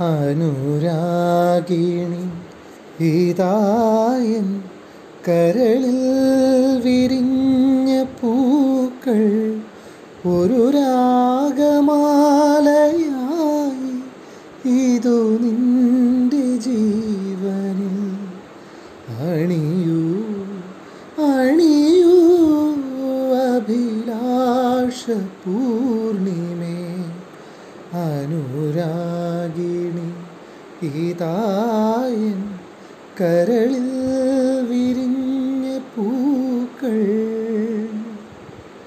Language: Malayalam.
അനുരാഗിണി. ഇതായൻ കരളിൽ വിരിഞ്ഞ പൂക്കൾ ഒരു രാഗമാലയായി. ഇതു നിന്റെ ജീവനിൽ അണിയൂ അണിയൂ അഭിലാഷ പൂർണിമേ അനുരാഗിണി ഗീതായൻ കരളിൽ വിരിഞ്ഞ പൂക്കൾ